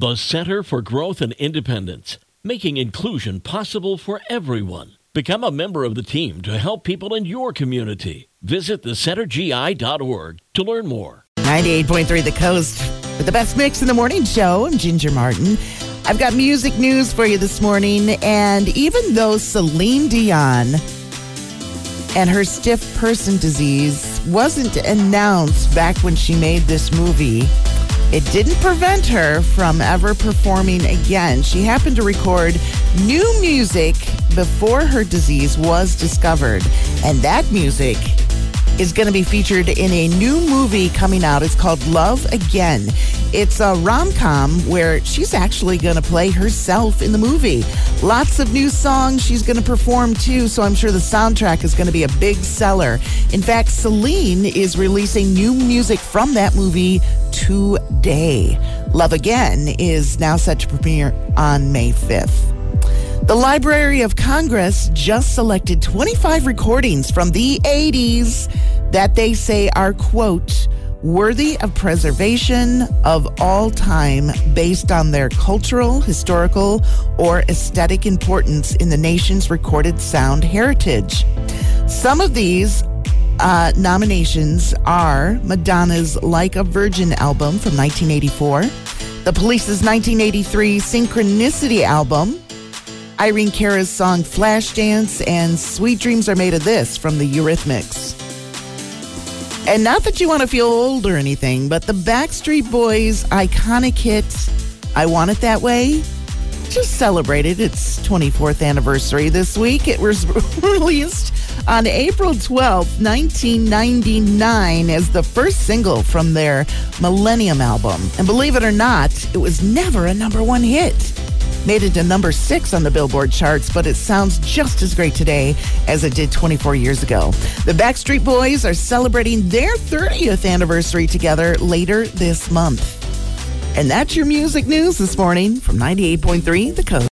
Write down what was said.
The Center for Growth and Independence, making inclusion possible for everyone. Become a member of the team to help people in your community. Visit thecentergi.org to learn more. 98.3 The Coast with the best mix in the morning show. I'm Ginger Martin. I've got music news for you this morning. And even though Celine Dion and her stiff person disease wasn't announced back when she made this movie, it didn't prevent her from ever performing again. She happened to record new music before her disease was discovered. And that music is going to be featured in a new movie coming out. It's called Love Again. It's a rom com where she's actually going to play herself in the movie. Lots of new songs she's going to perform too, so I'm sure the soundtrack is going to be a big seller. In fact, Celine is releasing new music from that movie today. Love Again is now set to premiere on May 5th. The Library of Congress just selected 25 recordings from the 80s that they say are, quote, worthy of preservation of all time based on their cultural, historical, or aesthetic importance in the nation's recorded sound heritage. Some of these uh, nominations are Madonna's Like a Virgin album from 1984, The Police's 1983 Synchronicity album, Irene Cara's song Flashdance, and Sweet Dreams Are Made of This from the Eurythmics. And not that you want to feel old or anything, but the Backstreet Boys iconic hit, I Want It That Way, just celebrated its 24th anniversary this week. It was released on April 12th, 1999, as the first single from their Millennium album. And believe it or not, it was never a number one hit made it to number six on the Billboard charts, but it sounds just as great today as it did 24 years ago. The Backstreet Boys are celebrating their 30th anniversary together later this month. And that's your music news this morning from 98.3 The Coast.